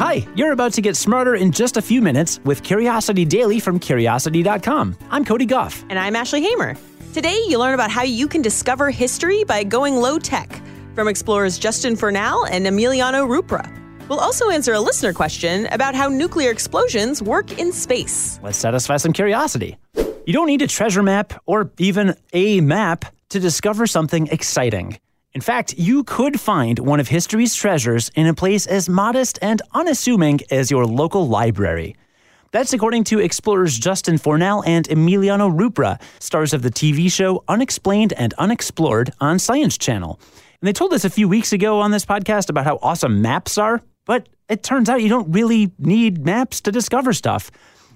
Hi, you're about to get smarter in just a few minutes with Curiosity Daily from Curiosity.com. I'm Cody Gough. And I'm Ashley Hamer. Today, you learn about how you can discover history by going low tech from explorers Justin Fornal and Emiliano Ruprah. We'll also answer a listener question about how nuclear explosions work in space. Let's satisfy some curiosity. You don't need a treasure map or even a map to discover something exciting. In fact, you could find one of history's treasures in a place as modest and unassuming as your local library. That's according to explorers Justin Fornal and Emiliano Ruprah, stars of the TV show Unexplained and Unexplored on Science Channel. And they told us a few weeks ago on this podcast about how awesome maps are, but it turns out you don't really need maps to discover stuff.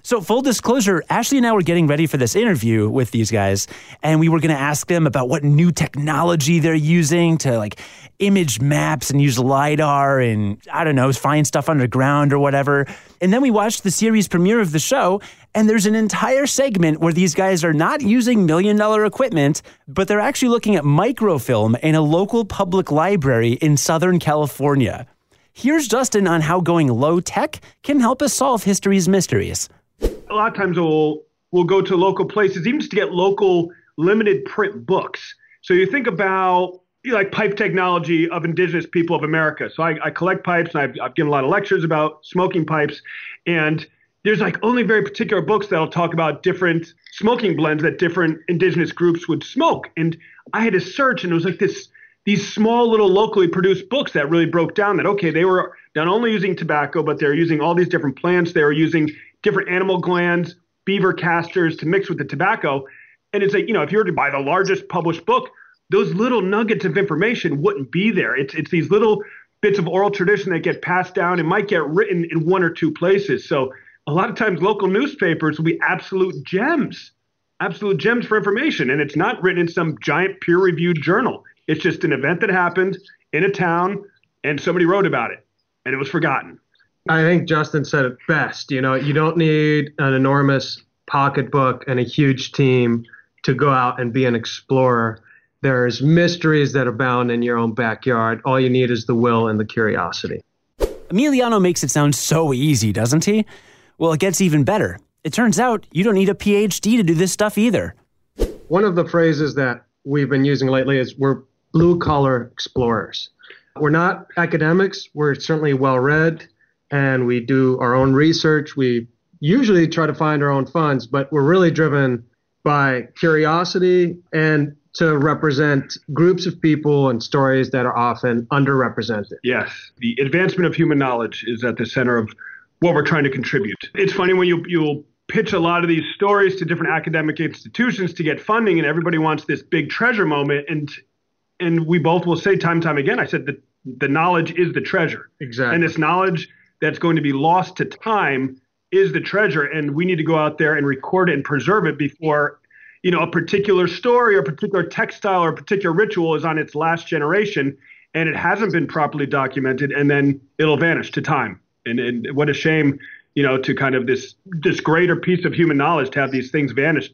So, full disclosure, Ashley and I were getting ready for this interview with these guys, and we were going to ask them about what new technology they're using to like image maps and use LiDAR and I don't know, find stuff underground or whatever. And then we watched the series premiere of the show, and there's an entire segment where these guys are not using million dollar equipment, but they're actually looking at microfilm in a local public library in Southern California. Here's Justin on how going low tech can help us solve history's mysteries a lot of times we'll we'll go to local places, even just to get local limited print books. So you think about you know, like pipe technology of indigenous people of America. So I, I collect pipes and I've, I've given a lot of lectures about smoking pipes. And there's like only very particular books that'll talk about different smoking blends that different indigenous groups would smoke. And I had to search and it was like this these small little locally produced books that really broke down that okay, they were not only using tobacco, but they're using all these different plants. They were using different animal glands, beaver castors to mix with the tobacco. And it's like, you know, if you were to buy the largest published book, those little nuggets of information wouldn't be there. It's it's these little bits of oral tradition that get passed down and might get written in one or two places. So a lot of times local newspapers will be absolute gems, absolute gems for information. And it's not written in some giant peer-reviewed journal. It's just an event that happened in a town and somebody wrote about it and it was forgotten. I think Justin said it best. You know, you don't need an enormous pocketbook and a huge team to go out and be an explorer. There's mysteries that abound in your own backyard. All you need is the will and the curiosity. Emiliano makes it sound so easy, doesn't he? Well, it gets even better. It turns out you don't need a PhD to do this stuff either. One of the phrases that we've been using lately is we're blue collar explorers. We're not academics, we're certainly well read and we do our own research. We usually try to find our own funds, but we're really driven by curiosity and to represent groups of people and stories that are often underrepresented. Yes, the advancement of human knowledge is at the center of what we're trying to contribute. It's funny when you you'll pitch a lot of these stories to different academic institutions to get funding and everybody wants this big treasure moment and and we both will say time and time again I said that the knowledge is the treasure. Exactly. And this knowledge that's going to be lost to time is the treasure and we need to go out there and record it and preserve it before you know a particular story or a particular textile or a particular ritual is on its last generation and it hasn't been properly documented and then it'll vanish to time. And, and what a shame you know to kind of this this greater piece of human knowledge to have these things vanish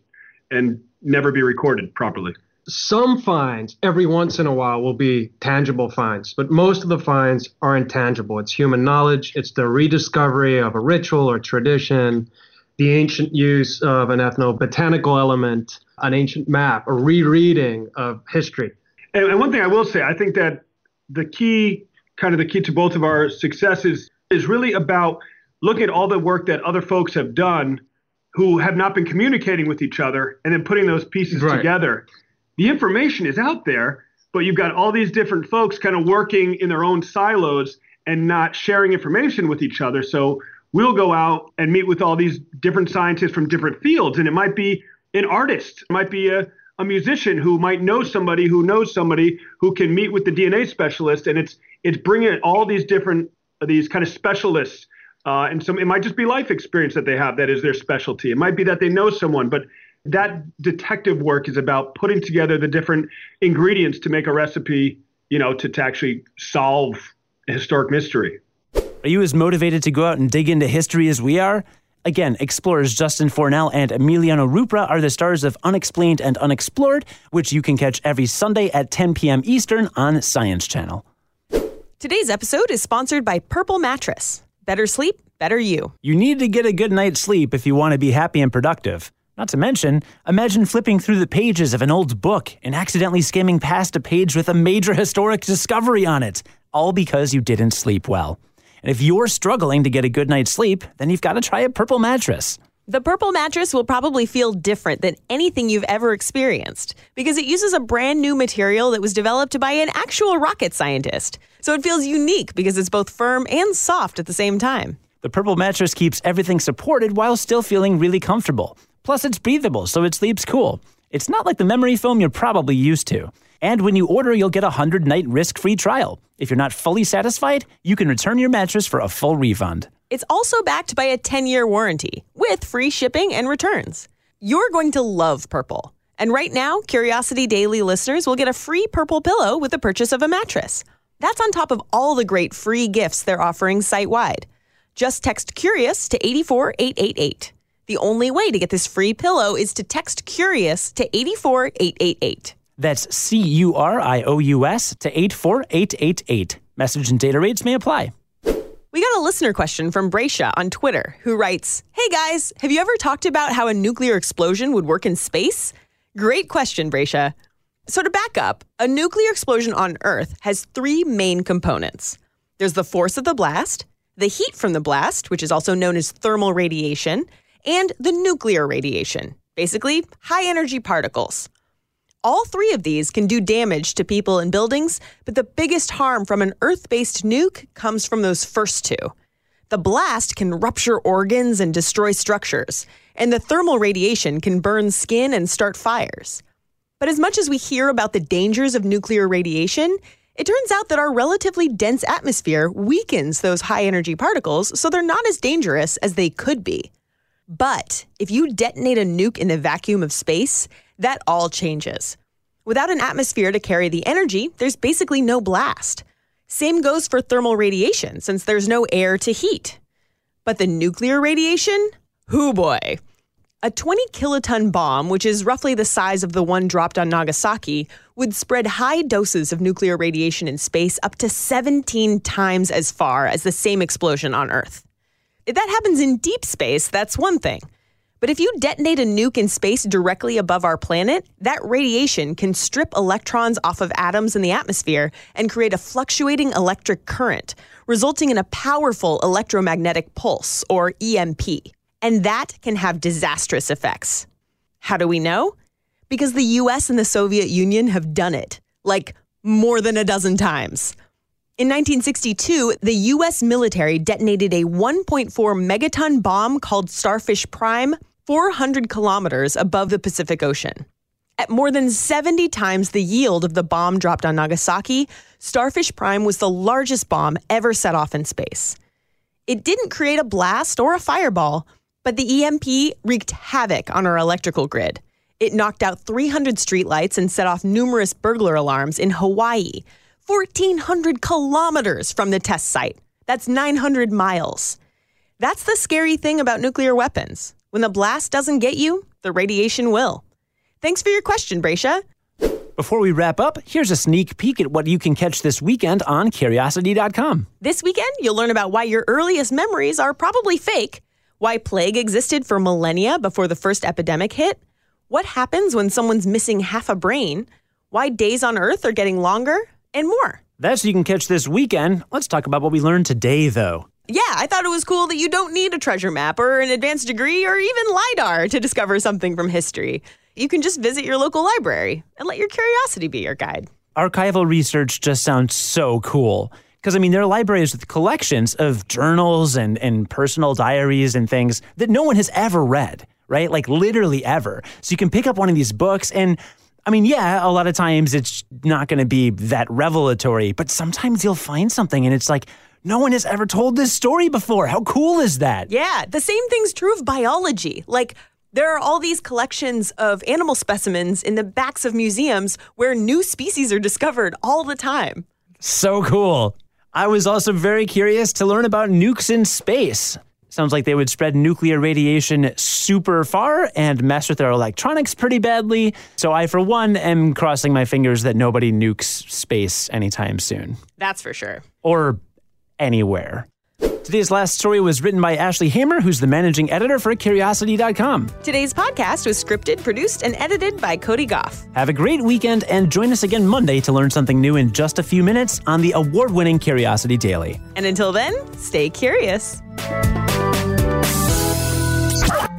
and never be recorded properly some finds every once in a while will be tangible finds, but most of the finds are intangible. It's human knowledge, it's the rediscovery of a ritual or tradition, the ancient use of an ethnobotanical element, an ancient map, a rereading of history. And, and one thing I will say, I think that the key, kind of the key to both of our successes, is really about looking at all the work that other folks have done who have not been communicating with each other and then putting those pieces right. together the information is out there, but you've got all these different folks kind of working in their own silos and not sharing information with each other. So we'll go out and meet with all these different scientists from different fields, and it might be an artist, it might be a, a musician who might know somebody who knows somebody who can meet with the DNA specialist, and it's it's bringing all these different these kind of specialists. Uh, and some it might just be life experience that they have that is their specialty. It might be that they know someone, but that detective work is about putting together the different ingredients to make a recipe, you know, to, to actually solve a historic mystery. Are you as motivated to go out and dig into history as we are? Again, explorers Justin Fornal and Emiliano Ruprah are the stars of Unexplained and Unexplored, which you can catch every Sunday at 10 p.m. Eastern on Science Channel. Today's episode is sponsored by Purple Mattress. Better sleep, better you. You need to get a good night's sleep if you want to be happy and productive. Not to mention, imagine flipping through the pages of an old book and accidentally skimming past a page with a major historic discovery on it, all because you didn't sleep well. And if you're struggling to get a good night's sleep, then you've got to try a purple mattress. The purple mattress will probably feel different than anything you've ever experienced because it uses a brand new material that was developed by an actual rocket scientist. So it feels unique because it's both firm and soft at the same time. The purple mattress keeps everything supported while still feeling really comfortable. Plus, it's breathable, so it sleeps cool. It's not like the memory foam you're probably used to. And when you order, you'll get a 100 night risk free trial. If you're not fully satisfied, you can return your mattress for a full refund. It's also backed by a 10 year warranty with free shipping and returns. You're going to love Purple. And right now, Curiosity Daily listeners will get a free Purple pillow with the purchase of a mattress. That's on top of all the great free gifts they're offering site wide. Just text Curious to 84888. The only way to get this free pillow is to text Curious to 84888. That's C U R I O U S to 84888. Message and data rates may apply. We got a listener question from Bracia on Twitter who writes Hey guys, have you ever talked about how a nuclear explosion would work in space? Great question, Bracia. So, to back up, a nuclear explosion on Earth has three main components there's the force of the blast, the heat from the blast, which is also known as thermal radiation, and the nuclear radiation, basically high energy particles. All three of these can do damage to people and buildings, but the biggest harm from an Earth based nuke comes from those first two. The blast can rupture organs and destroy structures, and the thermal radiation can burn skin and start fires. But as much as we hear about the dangers of nuclear radiation, it turns out that our relatively dense atmosphere weakens those high energy particles, so they're not as dangerous as they could be. But if you detonate a nuke in the vacuum of space, that all changes. Without an atmosphere to carry the energy, there's basically no blast. Same goes for thermal radiation, since there's no air to heat. But the nuclear radiation? Hoo boy. A 20 kiloton bomb, which is roughly the size of the one dropped on Nagasaki, would spread high doses of nuclear radiation in space up to 17 times as far as the same explosion on Earth. If that happens in deep space, that's one thing. But if you detonate a nuke in space directly above our planet, that radiation can strip electrons off of atoms in the atmosphere and create a fluctuating electric current, resulting in a powerful electromagnetic pulse, or EMP. And that can have disastrous effects. How do we know? Because the US and the Soviet Union have done it, like more than a dozen times. In 1962, the US military detonated a 1.4 megaton bomb called Starfish Prime 400 kilometers above the Pacific Ocean. At more than 70 times the yield of the bomb dropped on Nagasaki, Starfish Prime was the largest bomb ever set off in space. It didn't create a blast or a fireball, but the EMP wreaked havoc on our electrical grid. It knocked out 300 streetlights and set off numerous burglar alarms in Hawaii, 1,400 kilometers from the test site. That's 900 miles. That's the scary thing about nuclear weapons. When the blast doesn't get you, the radiation will. Thanks for your question, Bracia. Before we wrap up, here's a sneak peek at what you can catch this weekend on Curiosity.com. This weekend, you'll learn about why your earliest memories are probably fake, why plague existed for millennia before the first epidemic hit, what happens when someone's missing half a brain, why days on Earth are getting longer, and more. That's you can catch this weekend. Let's talk about what we learned today, though. Yeah, I thought it was cool that you don't need a treasure map or an advanced degree or even LIDAR to discover something from history. You can just visit your local library and let your curiosity be your guide. Archival research just sounds so cool. Because, I mean, there are libraries with collections of journals and, and personal diaries and things that no one has ever read, right? Like, literally ever. So you can pick up one of these books and I mean, yeah, a lot of times it's not going to be that revelatory, but sometimes you'll find something and it's like, no one has ever told this story before. How cool is that? Yeah, the same thing's true of biology. Like, there are all these collections of animal specimens in the backs of museums where new species are discovered all the time. So cool. I was also very curious to learn about nukes in space. Sounds like they would spread nuclear radiation super far and mess with their electronics pretty badly. So I, for one, am crossing my fingers that nobody nukes space anytime soon. That's for sure. Or anywhere. Today's last story was written by Ashley Hamer, who's the managing editor for Curiosity.com. Today's podcast was scripted, produced, and edited by Cody Gough. Have a great weekend and join us again Monday to learn something new in just a few minutes on the award winning Curiosity Daily. And until then, stay curious.